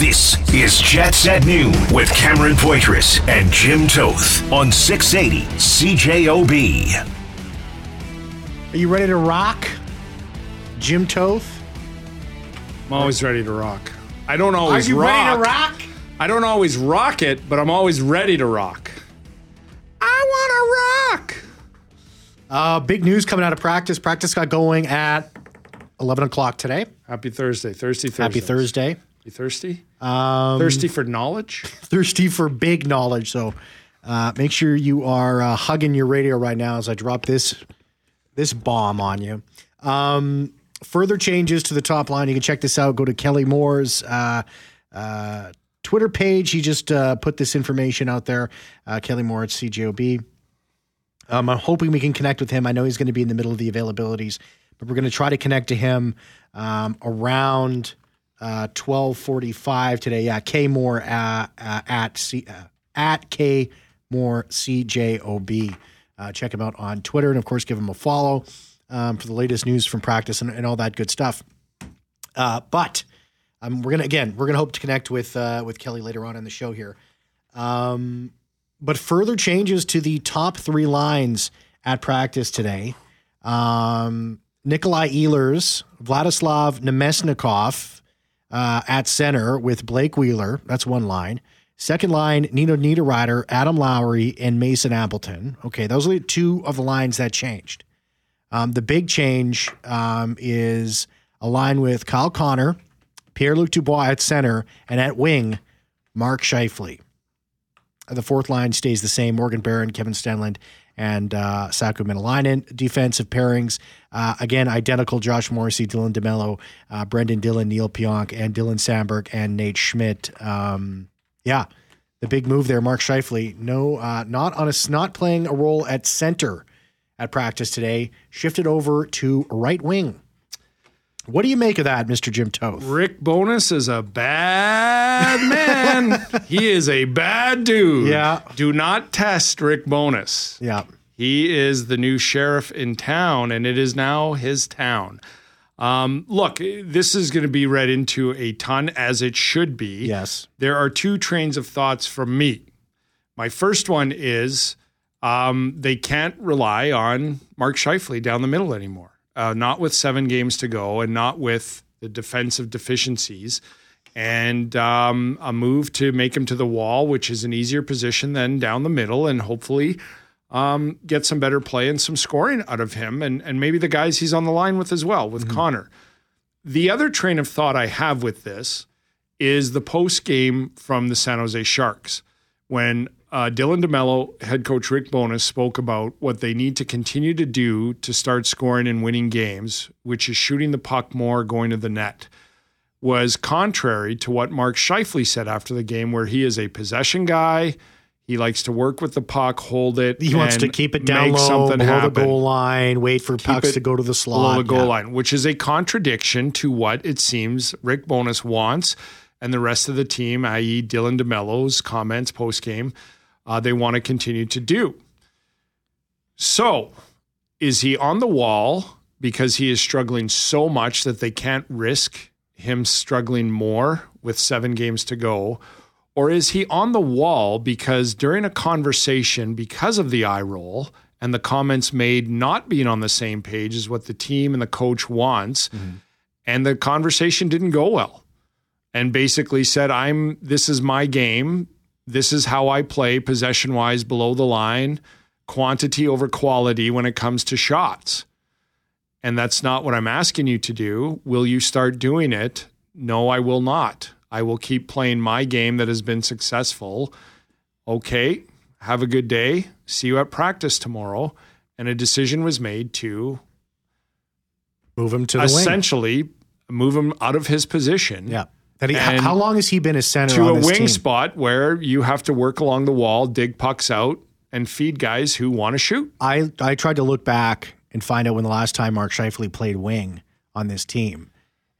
This is Jets at Noon with Cameron Poitras and Jim Toth on 680 CJOB. Are you ready to rock, Jim Toth? I'm always ready to rock. I don't always Are you rock. ready to rock? I don't always rock it, but I'm always ready to rock. I want to rock. Uh, big news coming out of practice. Practice got going at 11 o'clock today. Happy Thursday. Thirsty Thursday. Happy Thursday. You thirsty? Um, thirsty for knowledge? thirsty for big knowledge. So uh, make sure you are uh, hugging your radio right now as I drop this this bomb on you. Um, further changes to the top line. You can check this out. Go to Kelly Moore's uh, uh, Twitter page. He just uh, put this information out there. Uh, Kelly Moore at CJOB. Um, I'm hoping we can connect with him. I know he's going to be in the middle of the availabilities, but we're going to try to connect to him um, around uh, 12:45 today. Yeah, K Moore uh, uh, at C, uh, at K Moore CJOB. Uh, check him out on Twitter and of course give him a follow um, for the latest news from practice and, and all that good stuff. Uh, but um, we're gonna again we're gonna hope to connect with with Kelly later on in the show here. Um, but further changes to the top three lines at practice today. Um, Nikolai Ehlers, Vladislav Namestnikov uh, at center with Blake Wheeler. That's one line. Second line, Nino Niederreiter, Adam Lowry, and Mason Appleton. Okay, those are two of the lines that changed. Um, the big change um, is a line with Kyle Connor, Pierre Luc Dubois at center, and at wing, Mark Scheifele. The fourth line stays the same Morgan Barron, Kevin Stenlund, and uh, Maenalanen. Defensive pairings, uh, again, identical Josh Morrissey, Dylan DeMello, uh, Brendan Dillon, Neal Pionk, and Dylan Samberg and Nate Schmidt. Um, yeah, the big move there, Mark Scheifele. No, uh, not on a not playing a role at center at practice today. Shifted over to right wing. What do you make of that, Mr. Jim Toth? Rick Bowness is a bad man. he is a bad dude. Yeah. Do not test Rick Bowness. Yeah. He is the new sheriff in town, and it is now his town. Um, look, this is going to be read into a ton, as it should be. Yes. There are two trains of thoughts from me. My first one is um, they can't rely on Mark Scheifele down the middle anymore. Uh, not with seven games to go, and not with the defensive deficiencies, and um, a move to make him to the wall, which is an easier position than down the middle, and hopefully um, get some better play and some scoring out of him, and and maybe the guys he's on the line with as well with Connor. The other train of thought I have with this is the post game from the San Jose Sharks when uh, Dylan DeMello, head coach Rick Bowness, spoke about what they need to continue to do to start scoring and winning games, which is shooting the puck more, going to the net, was contrary to what Mark Scheifele said after the game, where he is a possession guy. He likes to work with the puck, hold it. He wants to keep it down low, something below happen the goal line, wait for pucks to go to the below slot. the goal Yeah. line, which is a contradiction to what it seems Rick Bowness wants and the rest of the team, i.e., Dylan DeMello's comments post game, uh, they want to continue to do. So, is he on the wall because he is struggling so much that they can't risk him struggling more with seven games to go? Or is he on the wall because during a conversation, because of the eye roll and the comments made not being on the same page as what the team and the coach wants, and the conversation didn't go well? And basically said, I'm this is my game. This is how I play possession wise below the line, quantity over quality when it comes to shots. And that's not what I'm asking you to do. Will you start doing it? No, I will not. I will keep playing my game that has been successful. Okay, have a good day. See you at practice tomorrow. And a decision was made to Move him to the wing. essentially move him out of his position Yeah. That he, And how long has he been a center to a wing team? spot where you have to work along the wall, dig pucks out, and feed guys who want to shoot. I, I tried to look back and find out when the last time Mark Scheifele played wing on this team,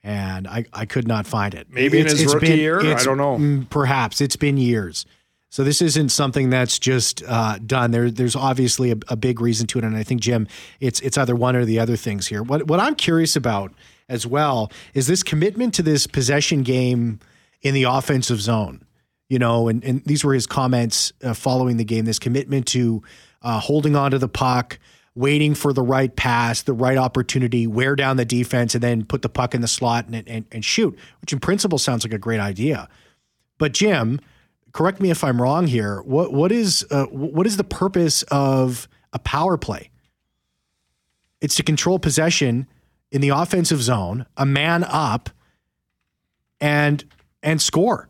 and I, I could not find it. Maybe in his rookie year? I don't know. Perhaps it's been years. So this isn't something that's just uh, done. There, there's obviously a, a big reason to it, and I think Jim, it's it's either one or the other things here. What what I'm curious about as well is this commitment to this possession game in the offensive zone. You know, and, and these were his comments uh, following the game. This commitment to uh, holding on to the puck, waiting for the right pass, the right opportunity, wear down the defense, and then put the puck in the slot and, and, and shoot, which in principle sounds like a great idea. But Jim, correct me if I'm wrong here. What what is uh, what is the purpose of a power play? It's to control possession in the offensive zone, a man up, and and score.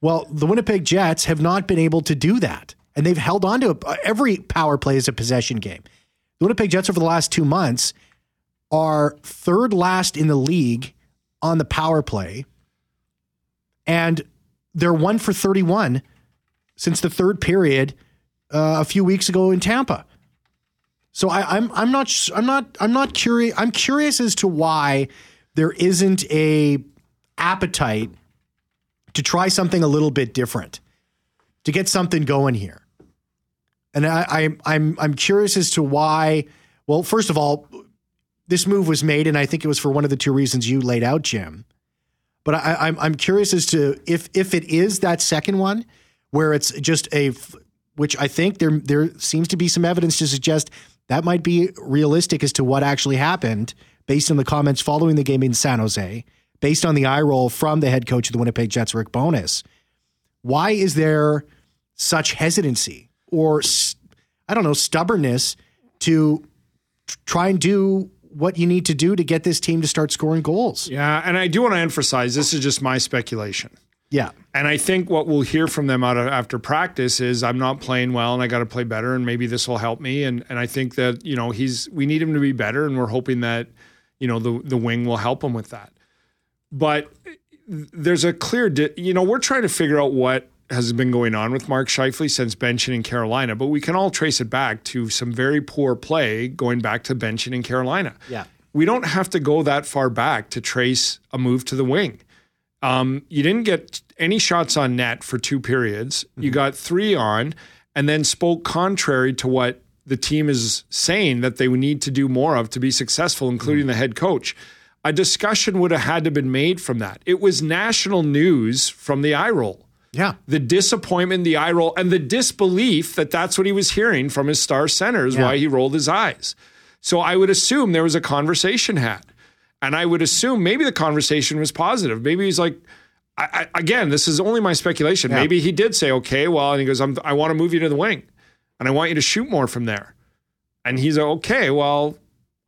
Well, the Winnipeg Jets have not been able to do that, and they've held on to it. Every power play is a possession game. The Winnipeg Jets over the last two months are third last in the league on the power play, and they're one for thirty-one since the third period uh, a few weeks ago in Tampa. So I, I'm I'm not I'm not I'm not curious. I'm curious as to why there isn't a appetite to try something a little bit different, to get something going here. And I, I I'm I'm curious as to why. Well, first of all, this move was made, and I think it was for one of the two reasons you laid out, Jim. But I, I'm I'm curious as to if if it is that second one, where it's just a, which I think there there seems to be some evidence to suggest that might be realistic as to what actually happened based on the comments following the game in San Jose, based on the eye roll from the head coach of the Winnipeg Jets, Rick Bowness. Why is there such hesitancy or, I don't know, stubbornness to try and do what you need to do to get this team to start scoring goals? Yeah, and I do want to emphasize this is just my speculation. Yeah. And I think what we'll hear from them out of, after practice is I'm not playing well and I got to play better and maybe this will help me and and I think that you know he's we need him to be better and we're hoping that you know the the wing will help him with that. But there's a clear di- you know we're trying to figure out what has been going on with Mark Scheifele since benching in Carolina, but we can all trace it back to some very poor play going back to benching in Carolina. Yeah. We don't have to go that far back to trace a move to the wing. Um, you didn't get any shots on net for two periods. Mm-hmm. You got three on, and then spoke contrary to what the team is saying that they need to do more of to be successful, including mm-hmm. the head coach. A discussion would have had to been made from that. It was national news from the eye roll. Yeah. The disappointment, the eye roll, and the disbelief that that's what he was hearing from his star center is yeah. why he rolled his eyes. So I would assume there was a conversation had. And I would assume maybe the conversation was positive. Maybe he's like, I, I, again, this is only my speculation. Yeah. Maybe he did say, okay, well, and he goes, i want to move you to the wing and I want you to shoot more from there. And he's like, okay, well,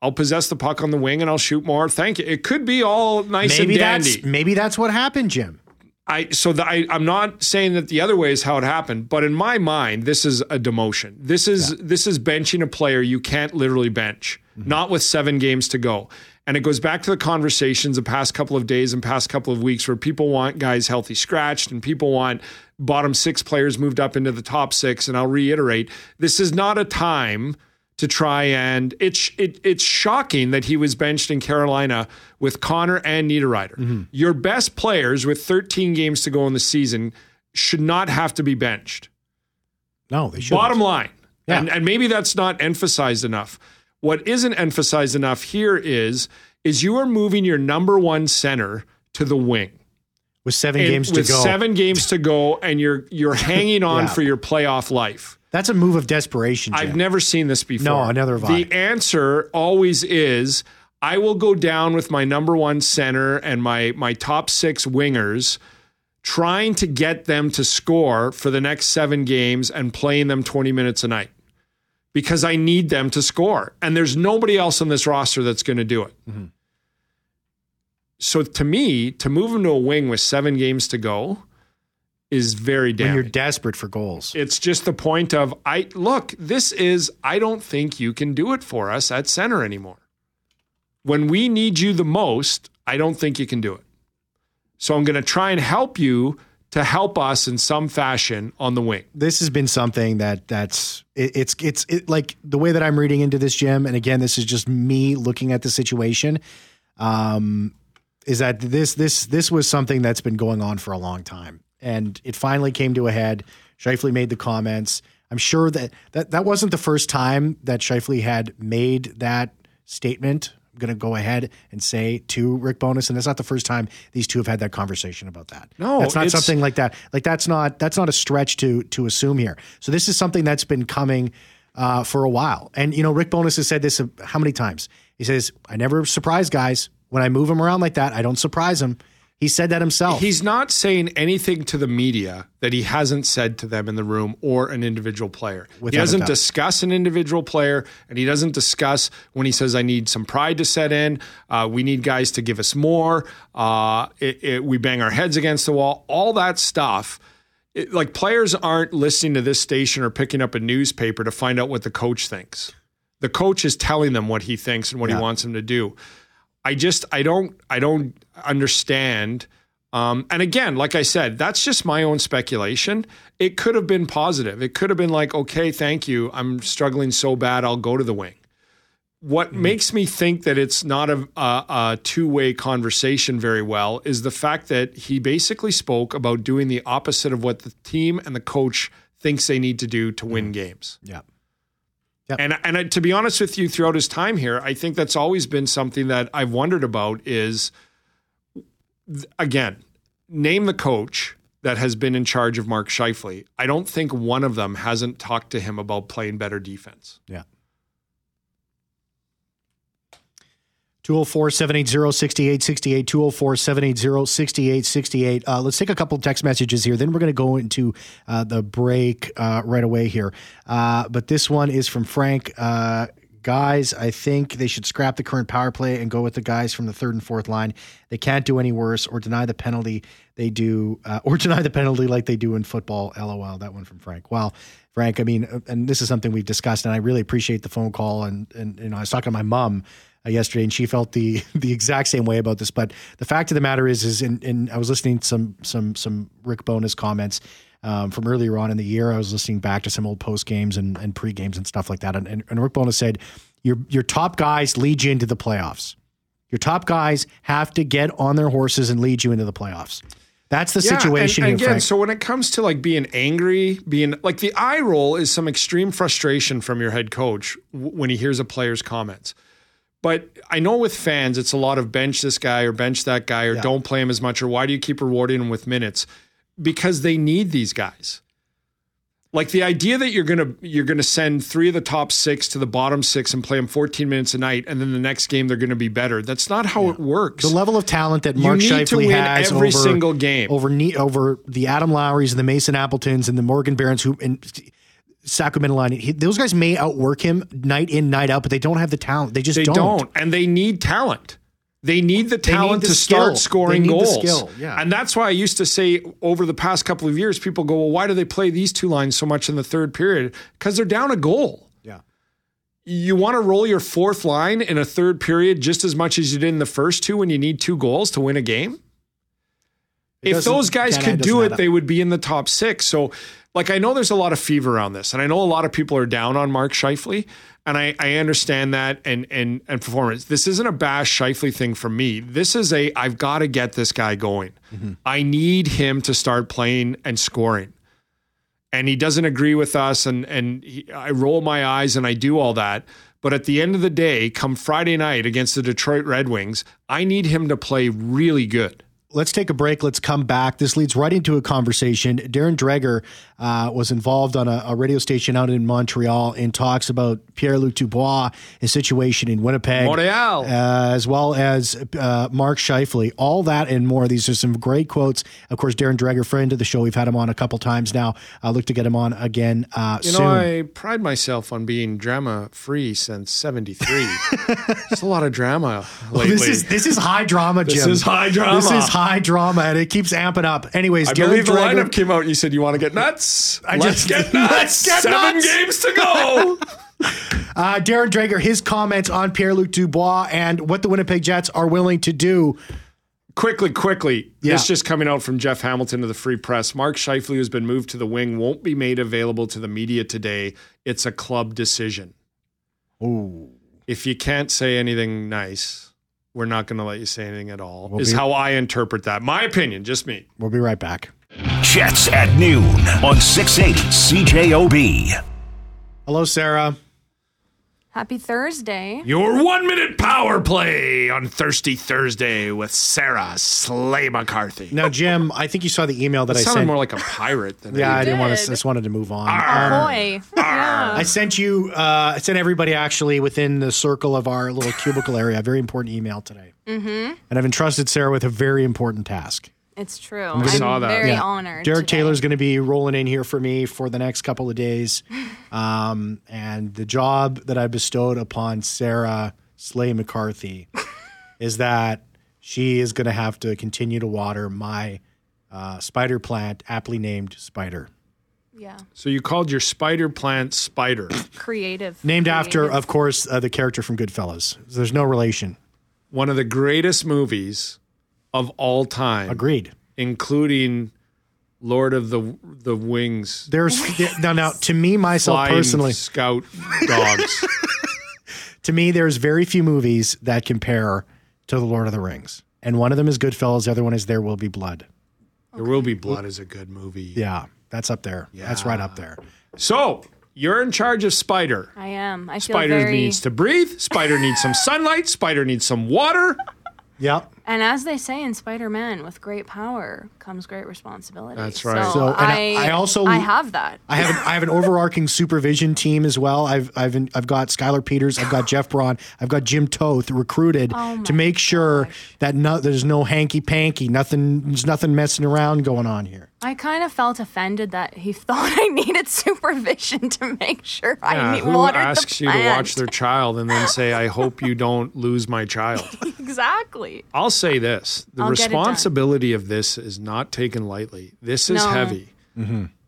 I'll possess the puck on the wing and I'll shoot more. Thank you. It could be all nice maybe and dandy. That's, maybe that's what happened, Jim. I so the, I I'm not saying that the other way is how it happened, but in my mind, this is a demotion. This is yeah. this is benching a player you can't literally bench, mm-hmm. not with seven games to go. And it goes back to the conversations the past couple of days and past couple of weeks where people want guys healthy scratched and people want bottom six players moved up into the top six. And I'll reiterate, this is not a time to try and it's it, it's shocking that he was benched in Carolina with Connor and Niederreiter. Mm-hmm. Your best players with 13 games to go in the season should not have to be benched. No, they should. Bottom line. Yeah. And, and maybe that's not emphasized enough. What isn't emphasized enough here is is you are moving your number one center to the wing with seven and games to with go. seven games to go, and you're you're hanging on yeah. for your playoff life. That's a move of desperation. Jim. I've never seen this before. No, another The answer always is I will go down with my number one center and my my top six wingers, trying to get them to score for the next seven games and playing them 20 minutes a night because I need them to score. And there's nobody else on this roster that's going to do it. Mm-hmm. So to me, to move him to a wing with seven games to go is very damning. When you're desperate for goals. It's just the point of I look, this is I don't think you can do it for us at center anymore. When we need you the most, I don't think you can do it. So I'm going to try and help you to help us in some fashion on the wing. This has been something that that's it, it's it's it, like the way that I'm reading into this, Jim. And again, this is just me looking at the situation. Um, is that this this this was something that's been going on for a long time, and it finally came to a head. Scheifele made the comments. I'm sure that that that wasn't the first time that Scheifele had made that statement going to go ahead and say to Rick Bowness, and that's not the first time these two have had that conversation about that. No, that's not something like that. Like that's not that's not a stretch to to assume here. So this is something that's been coming uh, for a while. And you know, Rick Bowness has said this uh, how many times? He says, "I never surprise guys when I move them around like that. I don't surprise them." He said that himself. He's not saying anything to the media that he hasn't said to them in the room or an individual player. Without he doesn't discuss an individual player, and he doesn't discuss when he says, "I need some pride to set in. Uh, we need guys to give us more. Uh, it, it, we bang our heads against the wall. All that stuff." It, like players aren't listening to this station or picking up a newspaper to find out what the coach thinks. The coach is telling them what he thinks and what Yeah. he wants them to do. I just I don't I don't understand. Um, and again, like I said, that's just my own speculation. It could have been positive. It could have been like, okay, thank you. I'm struggling so bad, I'll go to the wing. What makes me think that it's not a, a, a two way conversation very well is the fact that he basically spoke about doing the opposite of what the team and the coach thinks they need to do to win games. yeah. And and I, to be honest with you, throughout his time here, I think that's always been something that I've wondered about. Is again, name the coach that has been in charge of Mark Scheifele. I don't think one of them hasn't talked to him about playing better defense. Yeah. 204 780 6868. 204 780 6868. Uh, Let's take a couple text messages here. Then we're going to go into uh, the break uh, right away here. Uh, but this one is from Frank. Uh, guys, I think they should scrap the current power play and go with the guys from the third and fourth line. They can't do any worse or deny the penalty they do, uh, or deny the penalty like they do in football. LOL. That one from Frank. Wow. Frank, I mean, and this is something we've discussed, and I really appreciate the phone call. And, and you know, I was talking to my mom uh, yesterday, and she felt the the exact same way about this. But the fact of the matter is, is in, in I was listening to some some some Rick Bowness comments um, from earlier on in the year. I was listening back to some old post games and, and pre games and stuff like that. And, and, and Rick Bowness said, "Your your top guys lead you into the playoffs. Your top guys have to get on their horses and lead you into the playoffs. That's the Yeah, situation and, here, again, Frank. so when it comes to like being angry, being like the eye roll is some extreme frustration from your head coach w- when he hears a player's comments. But I know with fans, it's a lot of bench this guy or bench that guy or Yeah. don't play him as much or why do you keep rewarding him with minutes? Because they need these guys. Like the idea that you're gonna you're gonna send three of the top six to the bottom six and play them 14 minutes a night, and then the next game they're gonna be better. That's not how it works. the level of talent that Mark need to Scheifele win has every over, single game. over over the Adam Lowrys and the Mason Appletons and the Morgan Barrons who and Sacramento line. He, those guys may outwork him night in night out, but they don't have the talent. They just They don't. don't. and they need talent. They need the talent the to skill. start scoring They need the goals. skill, yeah. And that's why I used to say over the past couple of years, people go, "Well, why do they play these two lines so much in the third period?" Because they're down a goal. Yeah. You want to roll your fourth line in a third period just as much as you did in the first two when you need two goals to win a game. If those guys could do it, they would be in the top six. So, like, I know there's a lot of fever around this, and I know a lot of people are down on Mark Scheifele, and I, I understand that and and and performance. This isn't a bash Scheifele thing for me. This is a I've got to get this guy going. Mm-hmm. I need him to start playing and scoring. And he doesn't agree with us, and and he, I roll my eyes and I do all that. But at the end of the day, come Friday night against the Detroit Red Wings, I need him to play really good. Let's take a break. Let's come back. This leads right into a conversation. Darren Dreger uh, was involved on a, a radio station out in Montreal in talks about Pierre Luc Dubois, his situation in Winnipeg, Montreal. uh, as well as uh, Mark Scheifele. All that and more. These are some great quotes. Of course, Darren Dreger, friend of the show. We've had him on a couple times now. I look to get him on again uh, You soon. know, I pride myself on being drama free since '73. There's a lot of drama lately. this is this is high drama, Jim. This is high drama. This is high drama, and it keeps amping up. Anyways, I Darren believe the lineup came out. and You said you want to get nuts. I let's just- get nuts. let's get Seven nuts. games to go. Uh, Darren Dreger, his comments on Pierre Luc Dubois and what the Winnipeg Jets are willing to do. quickly, quickly. Yeah. This just coming out from Jeff Hamilton of the Free Press. Mark Scheifele, who's been moved to the wing, won't be made available to the media today. It's a club decision. Ooh. If you can't say anything nice, we're not going to let you say anything at all. We'll is be- how I interpret that. My opinion, just me. We'll be right back. Jets at noon on 680 CJOB. Hello, Sarah. Happy Thursday. Your one minute power play on Thirsty Thursday with Sarah Slay McCarthy. Now, Jim, I think you saw the email that It I sounded sent. more like a pirate than yeah, I didn't want to. did. Just wanted to move on. Ahoy. Yeah. I sent you. Uh, I sent everybody actually within the circle of our little cubicle area a very important email today, mm-hmm. and I've entrusted Sarah with a very important task. It's true. I'm saw that. very Yeah. honored. Derek today. Taylor's going to be rolling in here for me for the next couple of days. Um, and the job that I bestowed upon Sarah Slay McCarthy is that she is going to have to continue to water my uh, spider plant, aptly named Spider. Yeah. So you called your spider plant Spider. Creative. Named after, of course, uh, the character from Goodfellas. There's no relation. One of the greatest movies of all time, Agreed. including Lord of the the Wings. There's now, now to me myself Flying personally, Scout dogs. to me, there's very few movies that compare to the Lord of the Rings, and one of them is Goodfellas. The other one is There Will Be Blood. there Will Be Blood is a good movie. Yeah, that's up there. Yeah. That's right up there. So you're in charge of Spider. I am. I feel Spider very. needs to breathe. Spider needs some sunlight. Spider needs some water. Yep. And as they say in Spider-Man, with great power comes great responsibility. That's right. So, So, and I- I, I also- I have that. I have an, I have an overarching supervision team as well. I've I've I've got Skylar Peters, I've got Jeff Braun, I've got Jim Toth recruited Oh to make sure that no, there's no hanky panky, nothing there's nothing messing around going on here. I kind of felt offended that he thought I needed supervision to make sure I Yeah, need who watered asks you to watch their child and then say, "I hope you don't lose my child"? exactly. I'll say this: the I'll get it done. responsibility of this is not taken lightly. This is No. heavy.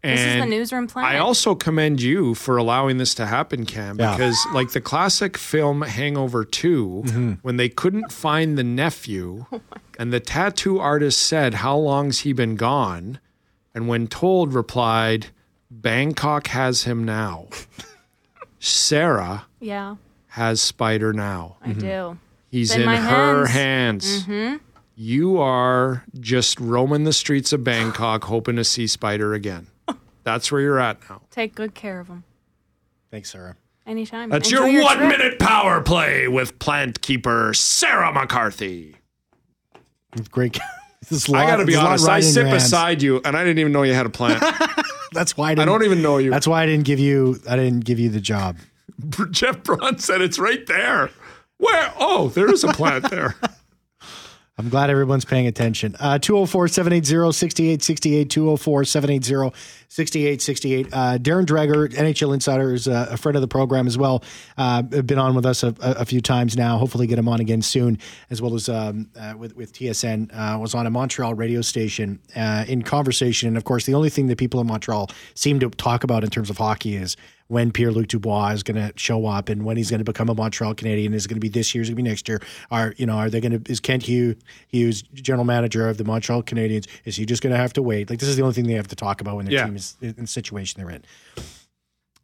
This is the newsroom plan. I also commend you for allowing this to happen, Cam, Yeah. because like the classic film Hangover 2, Mm-hmm. when they couldn't find the nephew, Oh and the tattoo artist said, How long's he been gone? And when told, replied, Bangkok has him now. Sarah yeah, has Spider now. I do. He's in in, her hands. hands. Mm-hmm. You are just roaming the streets of Bangkok hoping to see Spider again. That's where you're at now. Take good care of him. Thanks, Sarah. Anytime. That's Enjoy your, one trip. minute power play with plant keeper Sarah McCarthy. Great. This is I got to be there's a lot honest. I sit beside you, and I didn't even know you had a plant. That's why I, I didn't, don't even know you. That's why I didn't give you. I didn't give you the job. Jeff Braun said it's right there. Where? Oh, there is a plant there. I'm glad everyone's paying attention. Uh, 204 780 6868. 204 780 6868. Uh, Darren Dreger, NHL Insider, is uh, a friend of the program as well. Uh, been on with us a, a few times now. Hopefully, get him on again soon, as well as um, uh, with, with TSN. Uh, was on a Montreal radio station uh, in conversation. And of course, the only thing that people in Montreal seem to talk about in terms of hockey is when Pierre Luc Dubois is going to show up and when he's going to become a Montreal Canadian. Is it going to be this year? Is it going to be next year? Are you know? Are they going to? Is Kent Hugh Hughes general manager of the Montreal Canadiens? Is he just going to have to wait? Like this is the only thing they have to talk about when their Yeah. team is in the situation they're in.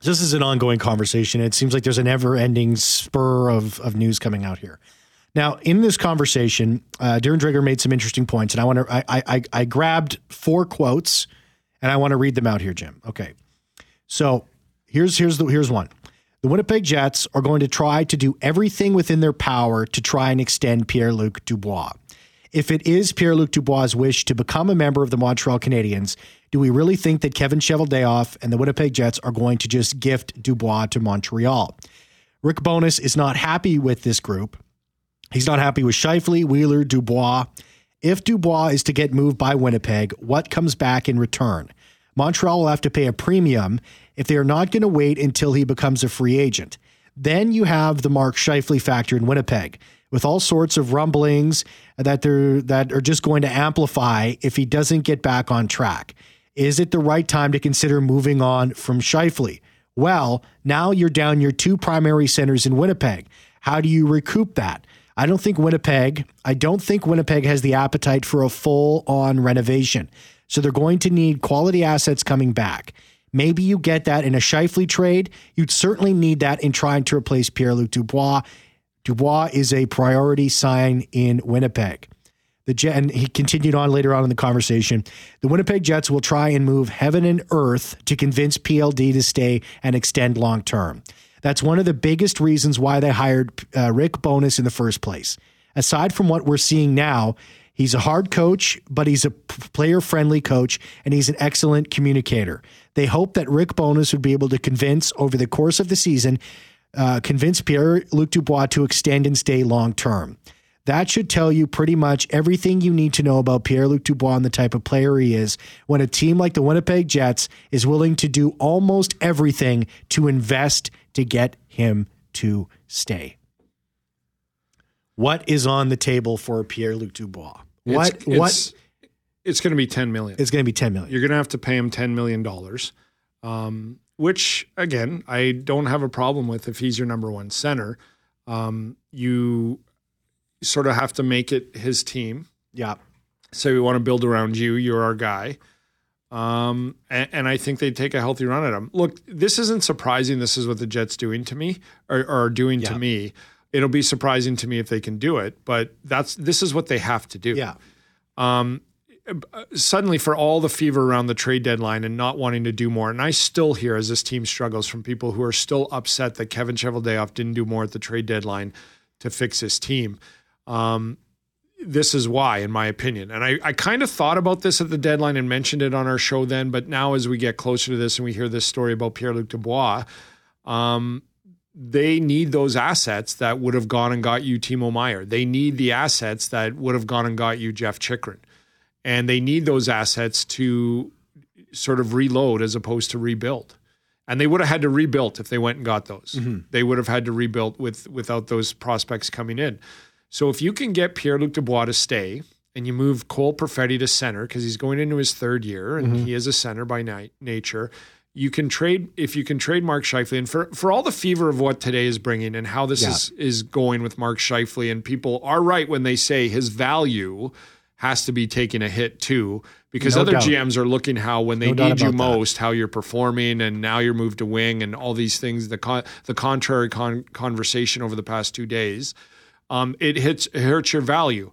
This is an ongoing conversation. It seems like there's a never-ending spur of of news coming out here. Now, in this conversation, uh, Darren Dreger made some interesting points, and I want to. I I I grabbed four quotes, and I want to read them out here, Jim. Okay. So here's here's the here's one. The Winnipeg Jets are going to try to do everything within their power to try and extend Pierre-Luc Dubois. If it is Pierre-Luc Dubois' wish to become a member of the Montreal Canadiens, do we really think that Kevin Cheveldayoff and the Winnipeg Jets are going to just gift Dubois to Montreal? Rick Bowness is not happy with this group. He's not happy with Scheifele, Wheeler, Dubois. If Dubois is to get moved by Winnipeg, what comes back in return? Montreal will have to pay a premium if they are not going to wait until he becomes a free agent. Then you have the Mark Scheifele factor in Winnipeg, with all sorts of rumblings that they're that are just going to amplify if he doesn't get back on track. Is it the right time to consider moving on from Scheifele? Well, now you're down your two primary centers in Winnipeg. How do you recoup that? I don't think Winnipeg, I don't think Winnipeg has the appetite for a full on renovation. So they're going to need quality assets coming back. Maybe you get that in a Scheifele trade. You'd certainly need that in trying to replace Pierre Luc Dubois. Dubois is a priority sign in Winnipeg. The Jet, and he continued on later on in the conversation. The Winnipeg Jets will try and move heaven and earth to convince PLD to stay and extend long term. That's one of the biggest reasons why they hired uh, Rick Bowness in the first place. Aside from what we're seeing now, he's a hard coach, but he's a player friendly coach and he's an excellent communicator. They hope that Rick Bowness would be able to convince over the course of the season, uh, convince Pierre Luc Dubois to extend and stay long term. That should tell you pretty much everything you need to know about Pierre Luc Dubois and the type of player he is when a team like the Winnipeg Jets is willing to do almost everything to invest to get him to stay. What is on the table for Pierre Luc Dubois? What It's- what It's, going to be ten million. It's going to be 10 million? You're going to have to pay him ten million dollars, um, which again I don't have a problem with if he's your number one center. Um, you sort of have to make it his team. Yeah. So we want to build around you. You're our guy. Um, and, and I think they'd take a healthy run at him. Look, this isn't surprising. This is what the Jets doing to me or, or are doing Yeah. to me. It'll be surprising to me if they can do it, but that's this is what they have to do. Yeah. Suddenly, for all the fever around the trade deadline and not wanting to do more, and I still hear as this team struggles from people who are still upset that Kevin Cheveldayoff didn't do more at the trade deadline to fix his team. Um, this is why, in my opinion. And I, I kind of thought about this at the deadline and mentioned it on our show then, but now as we get closer to this and we hear this story about Pierre Luc Dubois, um, they need those assets that would have gone and got you Timo Meier. They need the assets that would have gone and got you Jeff Chychrun. And they need those assets to sort of reload as opposed to rebuild. And they would have had to rebuild if they went and got those. Mm-hmm. They would have had to rebuild with without those prospects coming in. So if you can get Pierre Luc Dubois to stay and you move Cole Perfetti to center because he's going into his third year and mm-hmm. he is a center by night, nature, you can trade if you can trade Mark Scheifele and for for all the fever of what today is bringing and how this Yeah. is is going with Mark Scheifele and people are right when they say his value has to be taking a hit too because No other doubt. GMs are looking how when they No need you about that. most how you're performing and now you're moved to wing and all these things the con- the contrary con- conversation over the past 2 days um, it hits it hurts your value.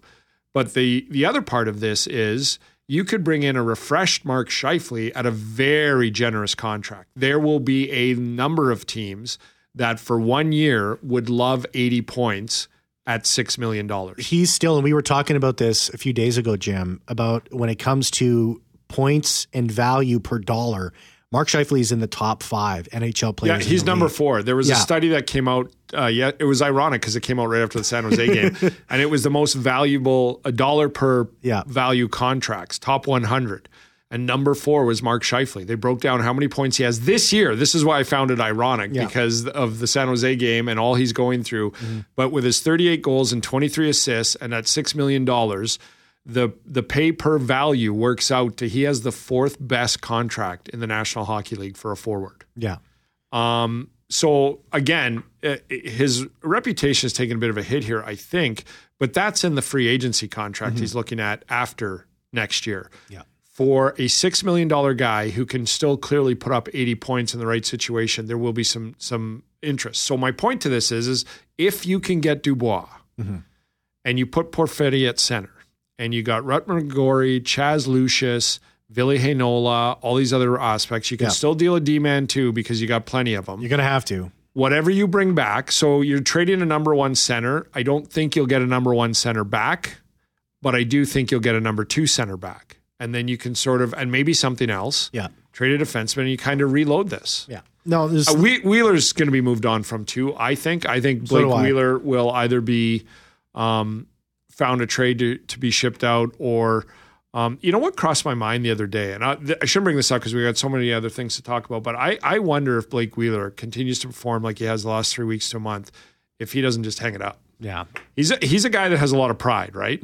But the the other part of this is you could bring in a refreshed Mark Scheifele at a very generous contract. There will be a number of teams that for one year would love 80 points at $6 million. he's still, and we were talking about this a few days ago, Jim, about when it comes to points and value per dollar. Mark Scheifele is in the top five NHL players. in he's number league. four. There was Yeah. a study that came out. Uh, yeah, it was ironic because it came out right after the San Jose game, and it was the most valuable a dollar per Yeah. value contracts, top 100. And number four was Mark Scheifele. They broke down how many points he has this year. This is why I found it ironic Yeah. because of the San Jose game and all he's going through. Mm-hmm. But with his 38 goals and 23 assists and at $6 million, the the pay per value works out to he has the fourth best contract in the National Hockey League for a forward. Yeah. Um, so again, his reputation has taken a bit of a hit here, I think, but that's in the free agency contract he's looking at after next year. Yeah. For a six million dollar guy who can still clearly put up 80 points in the right situation, there will be some some interest. So my point to this is, is if you can get Dubois mm-hmm. and you put Perfetti at center, and you got Rutger McGroarty, Chaz Lucius, Ville Heinola, all these other aspects, you can Yeah. still deal a D man too because you got plenty of them You're going to have to. whatever you bring back. So you're trading a number one center. I don't think you'll get a number one center back, but I do think you'll get a number two center back. And then you can sort of, and maybe something else, Yeah. trade a defenseman and you kind of reload this. Yeah. No, there's, Uh, Whe- Wheeler's going to be moved on from too. I think. I think Blake do I. Wheeler will either be um, found a trade to, to be shipped out, or um, you know what crossed my mind the other day, and I, th- I shouldn't bring this up because we got so many other things to talk about. But I I wonder if Blake Wheeler continues to perform like he has the last three weeks to a month, if he doesn't just hang it up. yeah. He's a, he's a guy that has a lot of pride, right?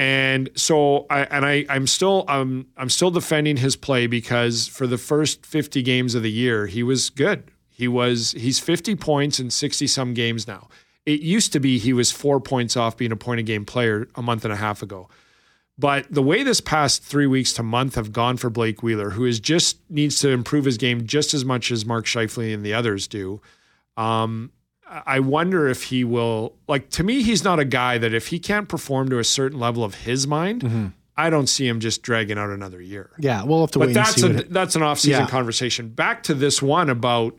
And so I and I I'm still I'm I'm still defending his play because for the first 50 games of the year he was good. He was he's 50 points in 60 some games now. It used to be he was 4 points off being a point a game player a month and a half ago. But the way this past 3 weeks to month have gone for Blake Wheeler who is just needs to improve his game just as much as Mark Scheifele and the others do. Um I wonder if he will like to me he's not a guy that if he can't perform to a certain level of his mind, mm-hmm. I don't see him just dragging out another year. Yeah. We'll have to But wait and that's see. a it- that's an off-season Yeah. conversation. Back to this one about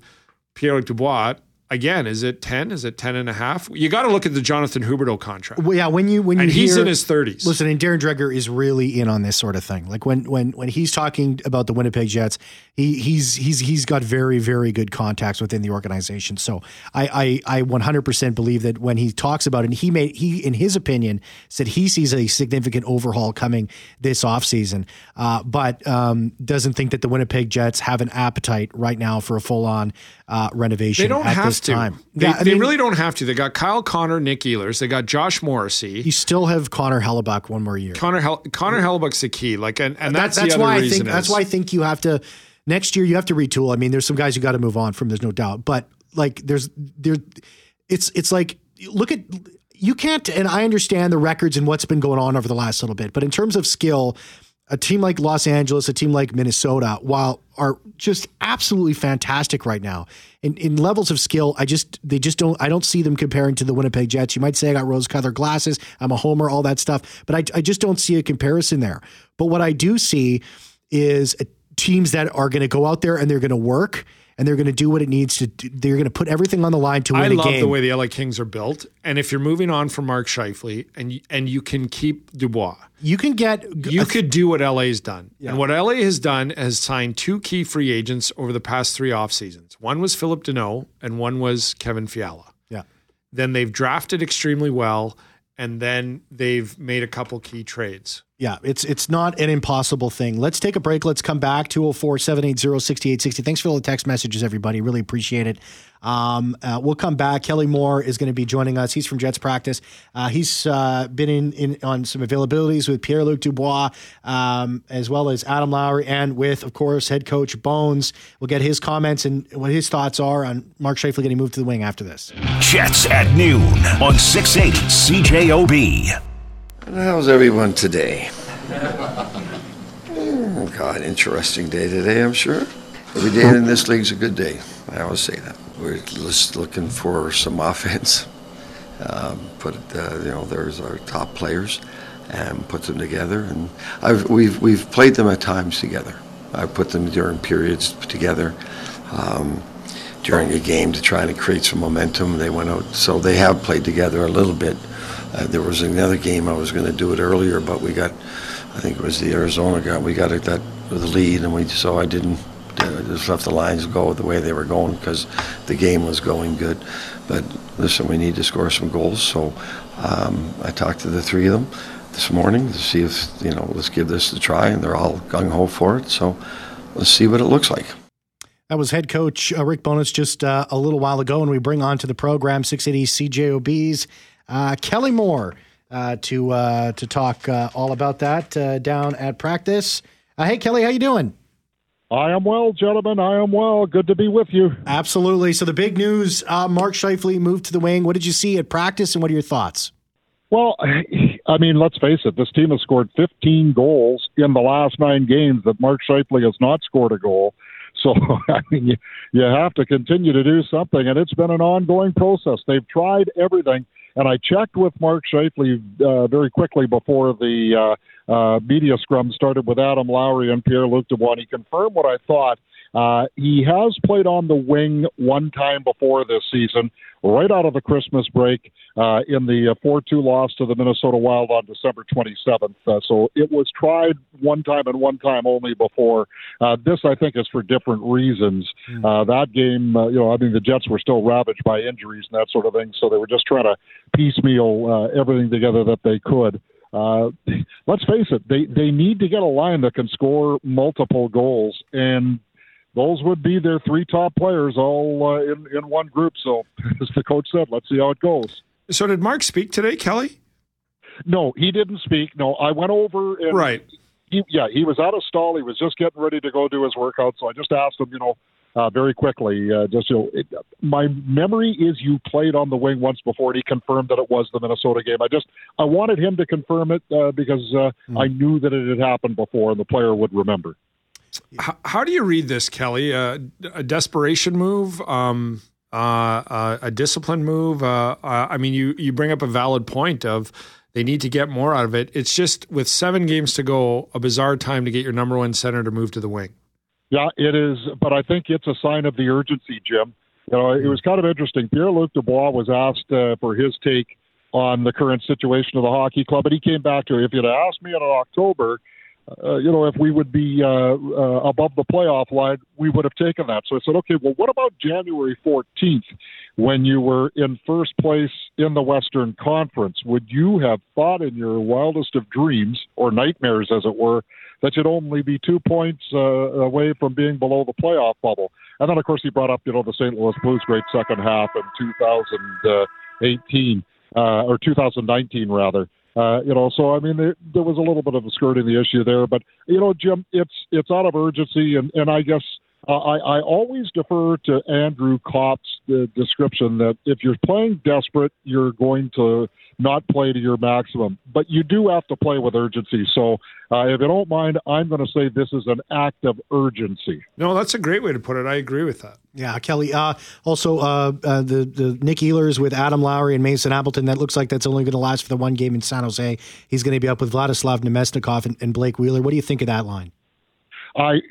Pierre Dubois. Again, is it 10? Is it 10 and a half? You got to look at the Jonathan Huberdeau contract. Well, yeah, when you when you and he's in his 30s. Listen, and Darren Dreger is really in on this sort of thing. Like when when when he's talking about the Winnipeg Jets, he he's he's he's got very very good contacts within the organization. So I I, I 100% believe that when he talks about it, and he made he in his opinion said he sees a significant overhaul coming this offseason, uh, but um, doesn't think that the Winnipeg Jets have an appetite right now for a full on uh, renovation. They don't at have to. time. They, Yeah, I they mean, really don't have to. They got Kyle Connor, Nick Ehlers. They got Josh Morrissey. You still have Connor Hellebuyck one more year. Connor Hel- Connor Hellebuyck's the key. Like, and, and that's, that's the other why I think that's why I think you have to next year you have to retool. I mean, there's some guys you got to move on from. There's no doubt, but like there's there, it's it's like look at you can't. And I understand the records and what's been going on over the last little bit, but in terms of skill. A team like Los Angeles, a team like Minnesota, while are just absolutely fantastic right now in, in levels of skill, I just they just don't I don't see them comparing to the Winnipeg Jets. You might say I got rose colored glasses, I'm a homer, all that stuff, but I, I just don't see a comparison there. But what I do see is teams that are going to go out there and they're going to work and they're going to do what it needs to. do. They're going to put everything on the line to win I love the way the LA Kings are built. And if you're moving on from Mark Scheifele and you, and you can keep Dubois, you can get you could do what LA's done. And what LA has done has signed two key free agents over the past three off seasons. One was Phillip Danault and one was Kevin Fiala. yeah. Then they've drafted extremely well, and then they've made a couple key trades. Yeah, it's it's not an impossible thing. Let's take a break. Let's come back. 204 780 6860. Thanks for all the text messages, everybody. Really appreciate it. Um, uh, we'll come back. Kelly Moore is going to be joining us. He's from Jets practice. Uh, he's uh, been in, in on some availabilities with Pierre Luc Dubois, um, as well as Adam Lowry, and with, of course, head coach Bowness. We'll get his comments and what his thoughts are on Mark Scheifele getting moved to the wing after this. Jets at noon on 680 CJOB. How's everyone today? Oh, God, interesting day today, I'm sure. Every day in this league's a good day. I always say that. We're just looking for some offense. Um, put uh, you know, there's our top players, and put them together. And I've, we've we've played them at times together. I put them during periods together. Um, during a game to try to create some momentum. They went out, so they have played together a little bit. Uh, there was another game I was going to do it earlier, but we got, I think it was the Arizona guy. We got it that the lead, and we so I didn't uh, just left the lines go the way they were going because the game was going good. But listen, we need to score some goals. So um, I talked to the three of them this morning to see if you know let's give this a try, and they're all gung ho for it. So let's see what it looks like. That was head coach uh, Rick Bowness just uh, a little while ago, and we bring on to the program 680 CJOB's uh, Kelly Moore uh, to uh, to talk uh, all about that uh, down at practice. Uh, hey, Kelly, how you doing? I am well, gentlemen. I am well. Good to be with you. Absolutely. So the big news: uh, Mark Scheifele moved to the wing. What did you see at practice, and what are your thoughts? Well, I mean, let's face it. This team has scored 15 goals in the last nine games. That Mark Scheifele has not scored a goal. So I mean, you, you have to continue to do something, and it's been an ongoing process. They've tried everything, and I checked with Mark Scheifele uh, very quickly before the uh, uh, media scrum started with Adam Lowry and Pierre Luc Dubois. He confirmed what I thought. Uh, he has played on the wing one time before this season, right out of the Christmas break uh, in the 4 2 loss to the Minnesota Wild on December 27th. Uh, so it was tried one time and one time only before. Uh, this, I think, is for different reasons. Uh, that game, uh, you know, I mean, the Jets were still ravaged by injuries and that sort of thing, so they were just trying to piecemeal uh, everything together that they could. Uh, let's face it, they, they need to get a line that can score multiple goals, and those would be their three top players all uh, in, in one group. So, as the coach said, let's see how it goes. So did Mark speak today, Kelly? No, he didn't speak. No, I went over and Right. he, yeah, he was out of stall. He was just getting ready to go do his workout. So I just asked him, you know, uh, very quickly, uh, just you know, it, my memory is you played on the wing once before, and he confirmed that it was the Minnesota game. I just I wanted him to confirm it uh, because uh, I knew that it had happened before, and the player would remember. How, how do you read this, Kelly? Uh, a desperation move, um, uh, uh, a discipline move. Uh, uh, I mean, you you bring up a valid point of they need to get more out of it. It's just with seven games to go, a bizarre time to get your number one center to move to the wing. Yeah, it is, but I think it's a sign of the urgency, Jim. you know, it was kind of interesting. Pierre Luc Dubois was asked uh, for his take on the current situation of the hockey club, and he came back to if you'd asked me in October, uh, you know, if we would be uh, uh, above the playoff line, we would have taken that. So I said, okay, well, what about January 14th when you were in first place in the Western Conference? Would you have thought in your wildest of dreams, or nightmares as it were, that you'd only be two points uh, away from being below the playoff bubble? And then, of course, he brought up, you know, the St. Louis Blues' great second half in 2018, uh, or 2019, rather. Uh, you know, so I mean, there, there was a little bit of a skirting the issue there, but you know, Jim, it's it's out of urgency, and and I guess uh, I I always defer to Andrew Copp's the description that if you're playing desperate, you're going to not play to your maximum, but you do have to play with urgency. So, uh, if you don't mind, I'm going to say this is an act of urgency. No, that's a great way to put it. I agree with that. Yeah, Kelly. Uh, also, uh, uh, the the Nick Ehlers with Adam Lowry and Mason Appleton. That looks like that's only going to last for the one game in San Jose. He's going to be up with Vladislav Namestnikov and, and Blake Wheeler. What do you think of that line? I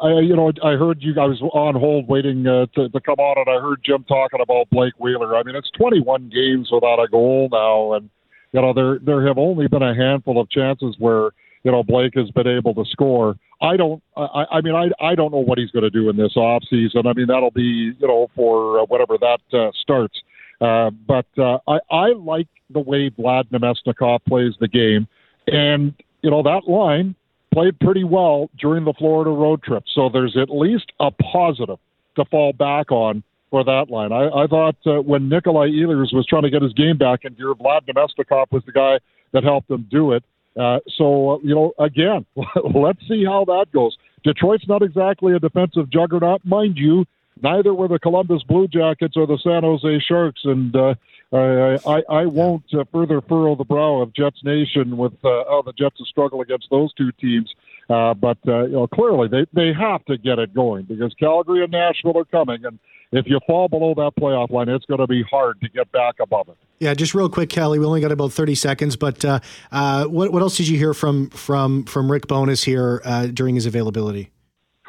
I, you know, I heard you guys on hold waiting uh, to, to come on, and I heard Jim talking about Blake Wheeler. I mean, it's 21 games without a goal now, and you know, there there have only been a handful of chances where you know Blake has been able to score. I don't. I, I mean, I I don't know what he's going to do in this off season. I mean, that'll be you know for uh, whatever that uh, starts. Uh, but uh, I I like the way Vlad Namestnikov plays the game, and you know that line played pretty well during the Florida road trip. So there's at least a positive to fall back on for that line. I, I thought uh, when Nikolai Ehlers was trying to get his game back in gear, Vlad Namestnikov was the guy that helped him do it. Uh, so, uh, you know, again, let's see how that goes. Detroit's not exactly a defensive juggernaut, mind you. Neither were the Columbus Blue Jackets or the San Jose Sharks, and uh, I, I, I won't uh, further furrow the brow of Jets Nation with uh, how the Jets struggle against those two teams. Uh, but uh, you know, clearly they they have to get it going because Calgary and Nashville are coming, and if you fall below that playoff line, it's going to be hard to get back above it. Yeah, just real quick, Kelly. We only got about thirty seconds, but uh, uh, what what else did you hear from from from Rick Bowness here uh, during his availability?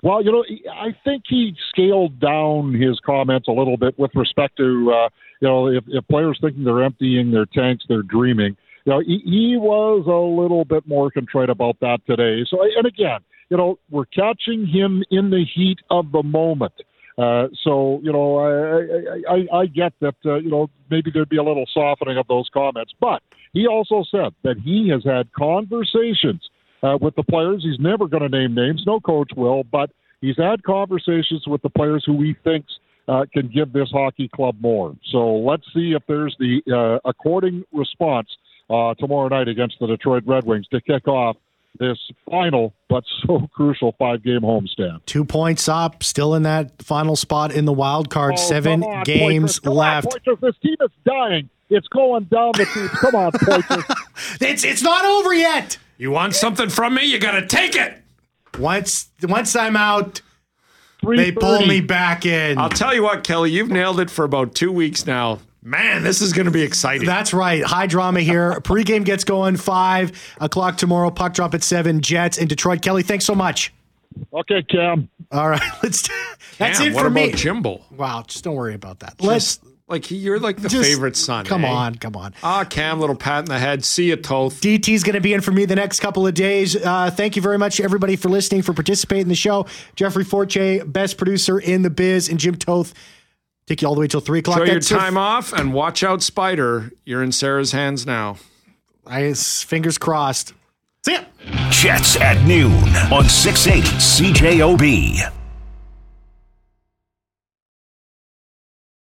Well, you know, I think he scaled down his comments a little bit with respect to, uh, you know, if, if players thinking they're emptying their tanks, they're dreaming. You know, he, he was a little bit more contrite about that today. So, and again, you know, we're catching him in the heat of the moment. Uh, so, you know, I, I, I get that, uh, you know, maybe there'd be a little softening of those comments. But he also said that he has had conversations uh, with the players. He's never going to name names. No coach will, but he's had conversations with the players who he thinks uh, can give this hockey club more. So let's see if there's the uh, according response uh, tomorrow night against the Detroit Red Wings to kick off this final but so crucial five game homestand. Two points up, still in that final spot in the wild card. Oh, Seven on, games left. On, this team is dying. It's going down the tubes. Come on, Poitras. it's it's not over yet. You want something from me? You got to take it. Once once I'm out, they pull me back in. I'll tell you what, Kelly, you've nailed it for about two weeks now. Man, this is going to be exciting. That's right. High drama here. Pre-game gets going five o'clock tomorrow. Puck drop at seven. Jets in Detroit. Kelly, thanks so much. Okay, Cam. All right, let's. That's Cam, it what for about me. Jimbo? Wow, just don't worry about that. Let's. Just, like he, you're like the Just- favorite son. Come eh? on, come on. Ah, Cam, little pat in the head. See you, Toth. DT's going to be in for me the next couple of days. Uh, thank you very much, everybody, for listening, for participating in the show. Jeffrey Forche, best producer in the biz, and Jim Toth. Take you all the way till three o'clock. Enjoy your That's it. time off and watch out, Spider. You're in Sarah's hands now. I, fingers crossed. See ya. Jets at noon on 680 CJOB.